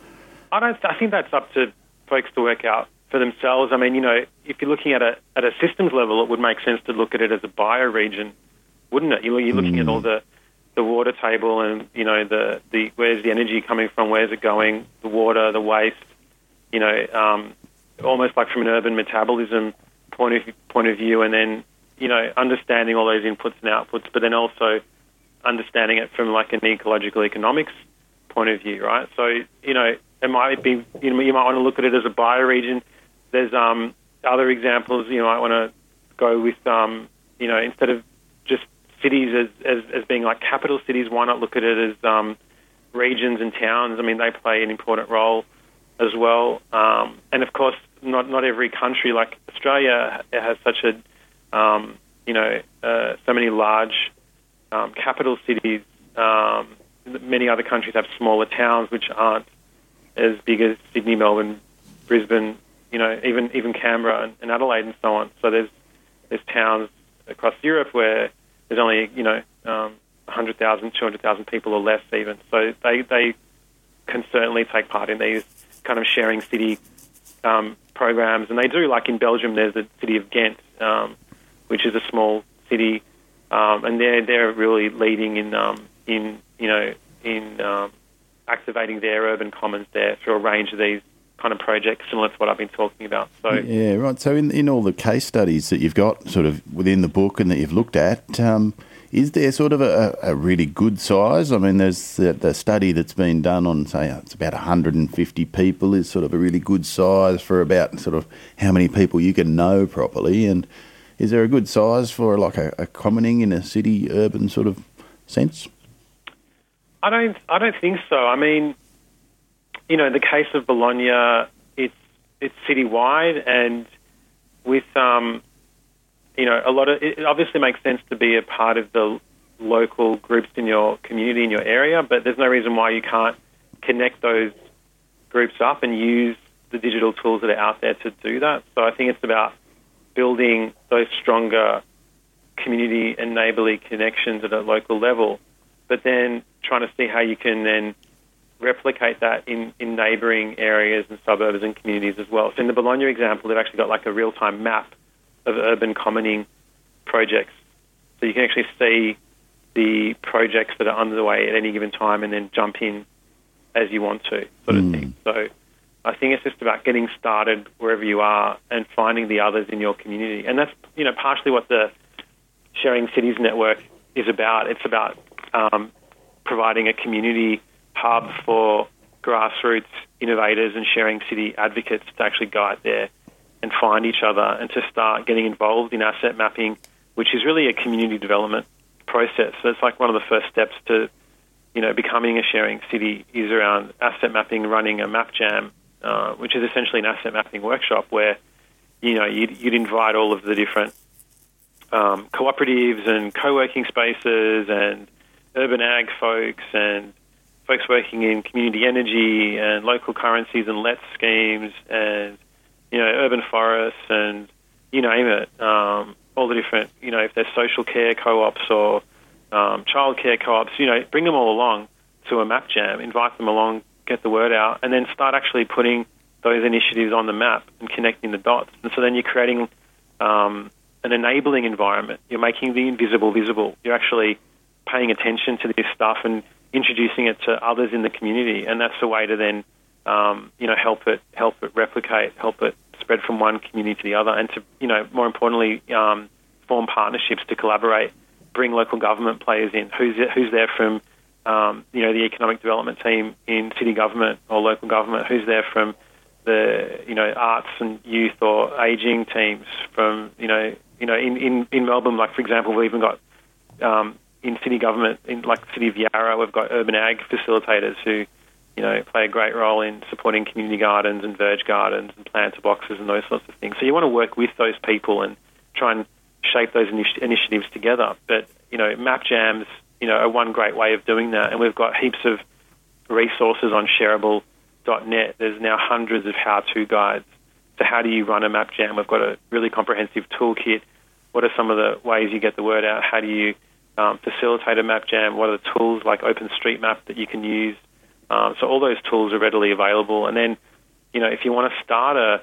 I don't. I think that's up to folks to work out for themselves. I mean, you know, if you're looking at a at a systems level, it would make sense to look at it as a bioregion, wouldn't it? You're, you're looking mm. at all the the water table and you know the the where's the energy coming from, where's it going, the water, the waste, you know. Um, almost like from an urban metabolism point of point of view, and then you know understanding all those inputs and outputs, but then also understanding it from like an ecological economics point of view, right? So you know it might be you know you might want to look at it as a bioregion. There's um, other examples you might want to go with um, you know instead of just cities as, as, as being like capital cities, why not look at it as um, regions and towns? I mean, they play an important role as well. Um, and of course, not not every country like Australia has such a um, you know uh, so many large um, capital cities. Um, many other countries have smaller towns which aren't as big as Sydney, Melbourne, Brisbane, you know, even even Canberra and, and Adelaide and so on. So there's there's towns across Europe where there's only you know um, 100,000, 200,000 people or less even. So they they can certainly take part in these kind of sharing city um, programs, and they do. Like in Belgium, there's the city of Ghent, um, which is a small city, um, and they're they're really leading in um, in you know in um, activating their urban commons there through a range of these kind of project similar to what I've been talking about. So yeah, right. So in in all the case studies that you've got sort of within the book and that you've looked at. Um, is there sort of a, a really good size? I mean, there's the, the, study that's been done on, say, it's about 150 people is sort of a really good size for about sort of how many people you can know properly. And is there a good size for like a, a commoning in a city urban sort of sense? I don't. I don't think so. I mean, you know, in the case of Bologna, it's it's citywide, and with um, you know, a lot of it obviously makes sense to be a part of the local groups in your community in your area, but there's no reason why you can't connect those groups up and use the digital tools that are out there to do that. So I think it's about building those stronger community and neighbourly connections at a local level, but then trying to see how you can then replicate that in, in neighbouring areas and suburbs and communities as well. So in the Bologna example, they've actually got like a real-time map of urban commoning projects. So you can actually see the projects that are underway at any given time and then jump in as you want to, sort of mm. thing. So I think it's just about getting started wherever you are and finding the others in your community. And that's, you know, partially what the Sharing Cities Network is about. It's about um, providing a community hub for grassroots innovators and sharing city advocates to actually go out there and find each other and to start getting involved in asset mapping, which is really a community development process. So it's like one of the first steps to, you know, becoming a sharing city is around asset mapping, running a map jam, uh, which is essentially an asset mapping workshop where, you know, you'd, you'd invite all of the different um, cooperatives and co-working spaces and urban ag folks and folks working in community energy and local currencies and LETS schemes and you know, urban forests and you name it, um, all the different, you know, if there's social care co-ops or um, childcare co-ops, you know, bring them all along to a map jam, invite them along, get the word out, and then start actually putting those initiatives on the map and connecting the dots. And so then you're creating um, an enabling environment. You're making the invisible visible. You're actually paying attention to this stuff and introducing it to others in the community, and that's the way to then um, you know, help it help it replicate, help it spread from one community to the other, and to you know, more importantly, um, form partnerships to collaborate, bring local government players in. Who's who's there from um, you know the economic development team in city government or local government? Who's there from the you know arts and youth or aging teams from you know you know in, in, in Melbourne, like for example, we've even got um, in city government in like the city of Yarra, we've got urban ag facilitators who you know play a great role in supporting community gardens and verge gardens and planter boxes and those sorts of things. So you want to work with those people and try and shape those initi- initiatives together. But you know, map jams, you know, are one great way of doing that, and we've got heaps of resources on shareable.net. There's now hundreds of how-to guides So how do you run a map jam. We've got a really comprehensive toolkit. What are some of the ways you get the word out? How do you um, facilitate a map jam? What are the tools like OpenStreetMap that you can use? Um, so all those tools are readily available. And then, you know, if you want to start a,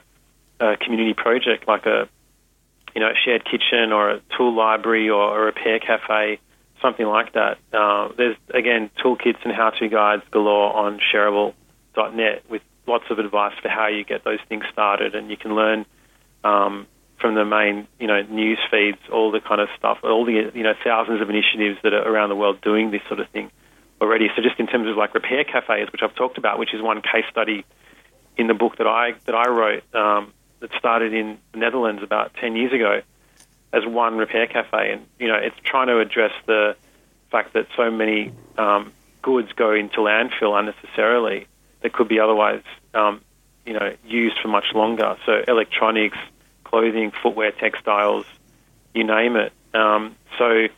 a community project like a you know, a shared kitchen or a tool library or a repair cafe, something like that. Uh, there's, again, toolkits and how-to guides galore on shareable.net with lots of advice for how you get those things started, and you can learn um, from the main, you know, news feeds, all the kind of stuff, all the, you know, thousands of initiatives that are around the world doing this sort of thing already. So just in terms of like repair cafes, which I've talked about, which is one case study in the book that I that I wrote, um, that started in the Netherlands about 10 years ago as one repair cafe. And, you know, it's trying to address the fact that so many um, goods go into landfill unnecessarily that could be otherwise, um, you know, used for much longer. So electronics, clothing, footwear, textiles, you name it. Um, so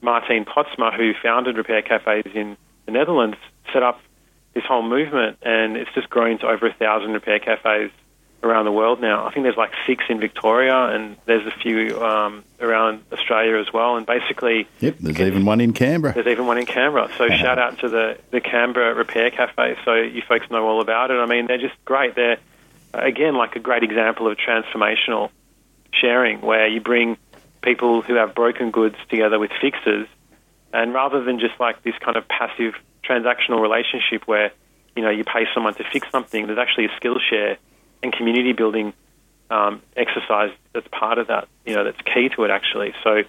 Martine Postma, who founded repair cafes in the Netherlands, set up this whole movement, and it's just grown to over a thousand repair cafes around the world now. I think there's like six in Victoria, and there's a few um, around Australia as well. And basically, yep, there's even one in Canberra. There's even one in Canberra. So shout out to the the Canberra Repair Cafe. So you folks know all about it. I mean, they're just great. They're again like a great example of transformational sharing, where you bring people who have broken goods together with fixers, and rather than just like this kind of passive transactional relationship where you know you pay someone to fix something, there's actually a skill share and community building um, exercise that's part of that. You know, that's key to it actually. So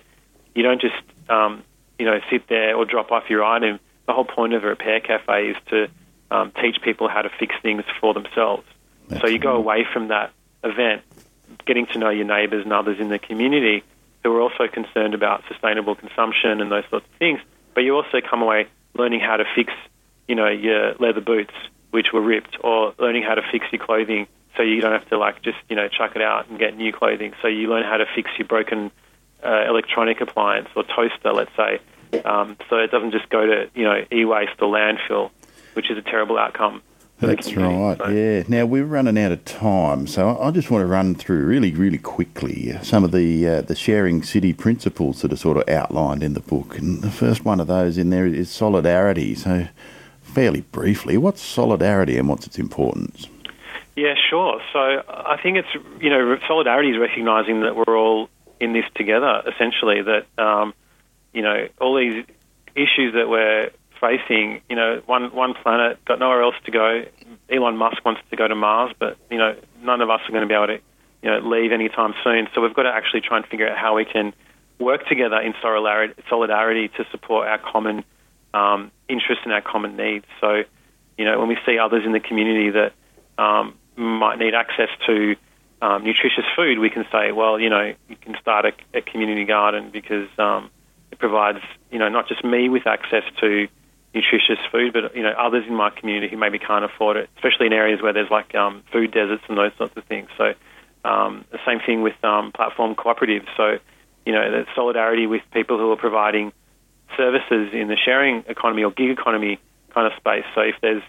you don't just um, you know sit there or drop off your item. The whole point of a repair cafe is to um, teach people how to fix things for themselves. That's so you go away from that event, getting to know your neighbours and others in the community who are also concerned about sustainable consumption and those sorts of things. But you also come away learning how to fix, you know, your leather boots which were ripped, or learning how to fix your clothing so you don't have to like just you know chuck it out and get new clothing. So you learn how to fix your broken uh, electronic appliance or toaster, let's say, um, so it doesn't just go to you know e-waste or landfill, which is a terrible outcome. That's right. So. Yeah. Now we're running out of time, so I just want to run through really, really quickly some of the uh, the sharing city principles that are sort of outlined in the book. And the first one of those in there is solidarity. So, fairly briefly, what's solidarity and what's its importance? Yeah, sure. So I think it's you know solidarity is recognizing that we're all in this together. Essentially, that um, you know all these issues that we're facing. You know, one one planet got nowhere else to go. Elon Musk wants to go to Mars, but you know none of us are going to be able to you know leave anytime soon. So we've got to actually try and figure out how we can work together in solidarity, to support our common um, interests and our common needs. So you know when we see others in the community that um, might need access to um, nutritious food, we can say, well, you know, you can start a, a community garden because um, it provides, you know, not just me with access to nutritious food, but you know, others in my community who maybe can't afford it, especially in areas where there's like um, food deserts and those sorts of things. So um, the same thing with um, platform cooperatives. So you know, the solidarity with people who are providing services in the sharing economy or gig economy kind of space. So if there's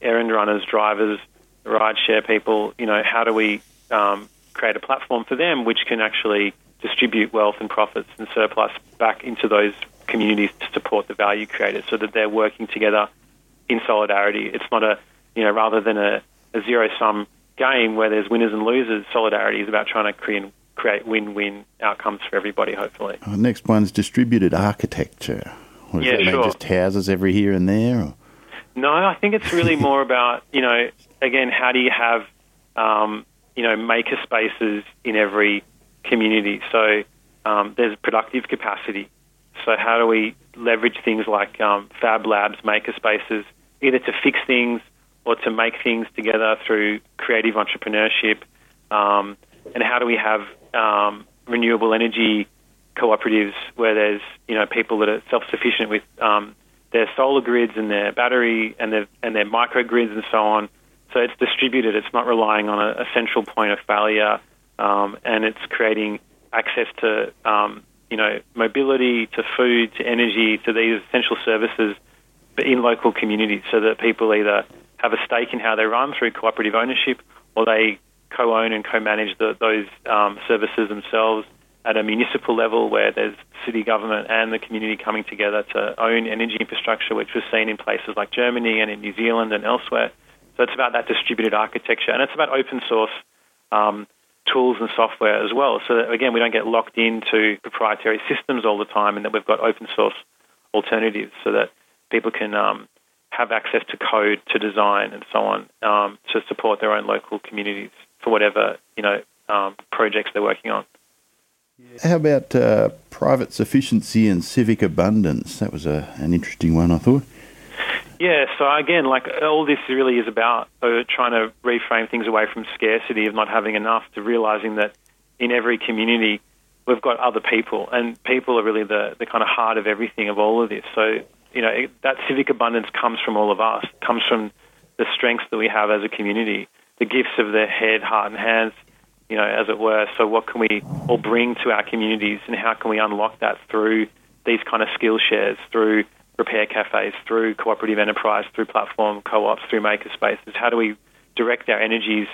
errand runners, drivers, rideshare people, you know, how do we um, create a platform for them which can actually distribute wealth and profits and surplus back into those communities to support the value created so that they're working together in solidarity. It's not a, you know, rather than a, a zero sum game where there's winners and losers, solidarity is about trying to create, create win win outcomes for everybody, hopefully. Uh, next one's distributed architecture. Yeah, sure. Just houses every here and there? Or? No, I think it's really more about, you know, again, how do you have, um, you know, maker spaces in every community? So um, there's productive capacity. So how do we leverage things like um, fab labs, maker spaces, either to fix things or to make things together through creative entrepreneurship? Um, and how do we have um, renewable energy cooperatives where there's you know people that are self-sufficient with um, their solar grids and their battery and their and their microgrids and so on. So it's distributed. It's not relying on a, a central point of failure, um, and it's creating access to um, you know mobility, to food, to energy, to these essential services, but in local communities, so that people either have a stake in how they run through cooperative ownership, or they co-own and co-manage the, those um, services themselves at a municipal level where there's city government and the community coming together to own energy infrastructure, which was seen in places like Germany and in New Zealand and elsewhere. So it's about that distributed architecture, and it's about open source um, tools and software as well. So that, again, we don't get locked into proprietary systems all the time, and that we've got open source alternatives so that people can um, have access to code, to design, and so on um, to support their own local communities for whatever you know um, projects they're working on. How about uh, private sufficiency and civic abundance? That was a, an interesting one, I thought. Yeah, so again, like all this really is about uh, trying to reframe things away from scarcity of not having enough to realizing that in every community we've got other people, and people are really the, the kind of heart of everything of all of this. So, you know, it, that civic abundance comes from all of us, comes from the strengths that we have as a community, the gifts of the head, heart, and hands, you know, as it were. So, what can we all bring to our communities, and how can we unlock that through these kind of skill shares, through repair cafes, through cooperative enterprise, through platform co-ops, through makerspaces? How do we direct our energies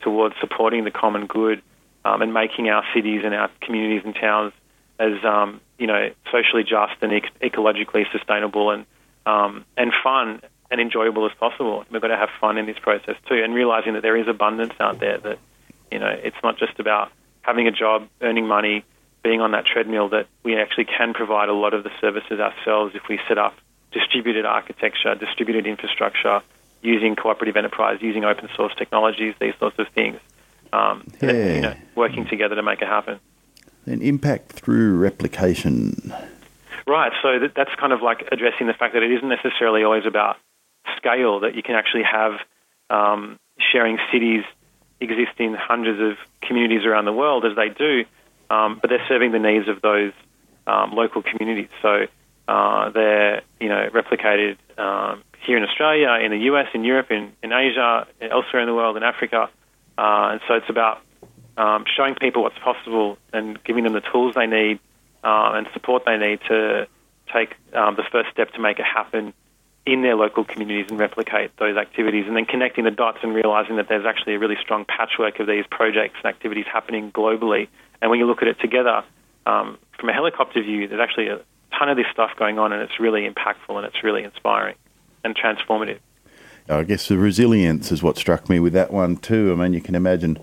towards supporting the common good um, and making our cities and our communities and towns as um, you know socially just and ec- ecologically sustainable and um, and fun and enjoyable as possible. We've got to have fun in this process too, and realizing that there is abundance out there. That you know it's not just about having a job, earning money, being on that treadmill that we actually can provide a lot of the services ourselves if we set up distributed architecture, distributed infrastructure, using cooperative enterprise, using open source technologies, these sorts of things. Um, yeah. and, you know, working together to make it happen. And impact through replication. Right. So that, that's kind of like addressing the fact that it isn't necessarily always about scale. That you can actually have um, sharing cities exist in hundreds of communities around the world as they do, um, but they're serving the needs of those um, local communities. So uh, they're you know replicated um, here in Australia, in the US, in Europe, in, in Asia, elsewhere in the world, in Africa, uh, and so it's about um, showing people what's possible and giving them the tools they need uh, and support they need to take um, the first step to make it happen in their local communities and replicate those activities, and then connecting the dots and realizing that there's actually a really strong patchwork of these projects and activities happening globally and when you look at it together um, from a helicopter view, there's actually a ton of this stuff going on, and it's really impactful and it's really inspiring and transformative. I guess the resilience is what struck me with that one too. I mean, you can imagine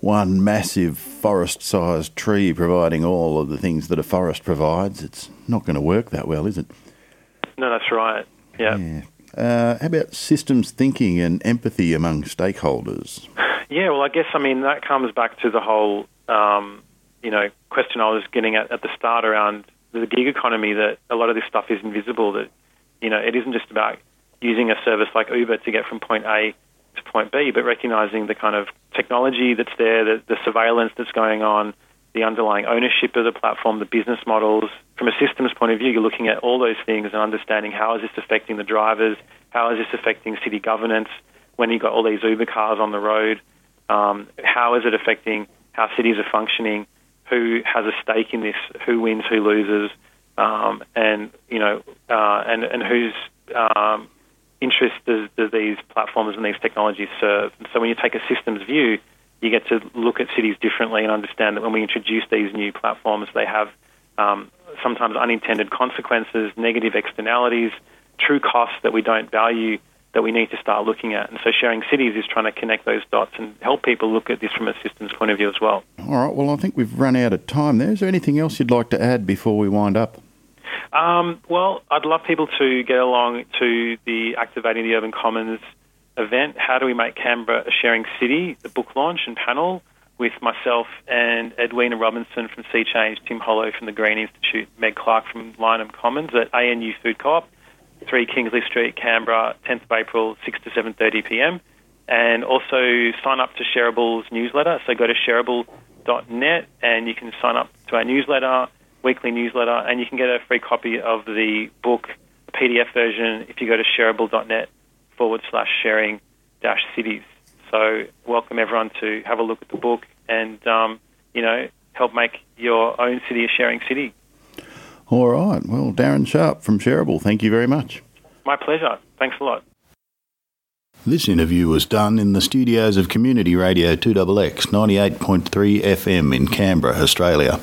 one massive forest sized tree providing all of the things that a forest provides. It's not going to work that well, is it? No, that's right. Yeah. yeah. Uh, how about systems thinking and empathy among stakeholders? Yeah, well, I guess, I mean, that comes back to the whole um, you know question I was getting at at the start around the gig economy that a lot of this stuff is invisible. That you know it isn't just about using a service like Uber to get from point A to point B, but recognizing the kind of technology that's there, the, the surveillance that's going on, the underlying ownership of the platform, the business models. From a systems point of view, you're looking at all those things and understanding how is this affecting the drivers, how is this affecting city governance when you've got all these Uber cars on the road, um, how is it affecting how cities are functioning, who has a stake in this, who wins, who loses, um, and you know, uh, and and whose um, interest does, does these platforms and these technologies serve? And so, when you take a systems view, you get to look at cities differently and understand that when we introduce these new platforms, they have um, sometimes unintended consequences, negative externalities, true costs that we don't value that we need to start looking at. And so sharing cities is trying to connect those dots and help people look at this from a systems point of view as well. All right. Well, I think we've run out of time there. Is there anything else you'd like to add before we wind up? Um, well, I'd love people to get along to the Activating the Urban Commons event. How do we make Canberra a sharing city? The book launch and panel with myself and Edwina Robinson from SEE-Change, Tim Hollo from the Green Institute, Meg Clark from Lyneham Commons at ANU Food Co-op. 3 Kingsley Street, Canberra, 10th of April, 6 to 7:30 p.m. And also sign up to Shareable's newsletter. So go to shareable.net and you can sign up to our newsletter, weekly newsletter, and you can get a free copy of the book, PDF version, if you go to shareable.net forward slash sharing dash cities. So welcome everyone to have a look at the book and um, you know help make your own city a sharing city. All right. Well, Darren Sharp from Shareable, thank you very much. My pleasure. Thanks a lot. This interview was done in the studios of Community Radio 2XX 98.3 FM in Canberra, Australia.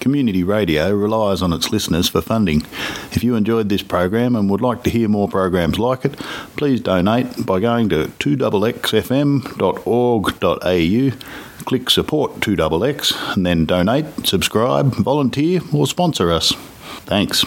Community radio relies on its listeners for funding. If you enjoyed this program and would like to hear more programs like it, please donate by going to 2xxfm.org.au, click support 2XX, and then donate, subscribe, volunteer, or sponsor us. Thanks.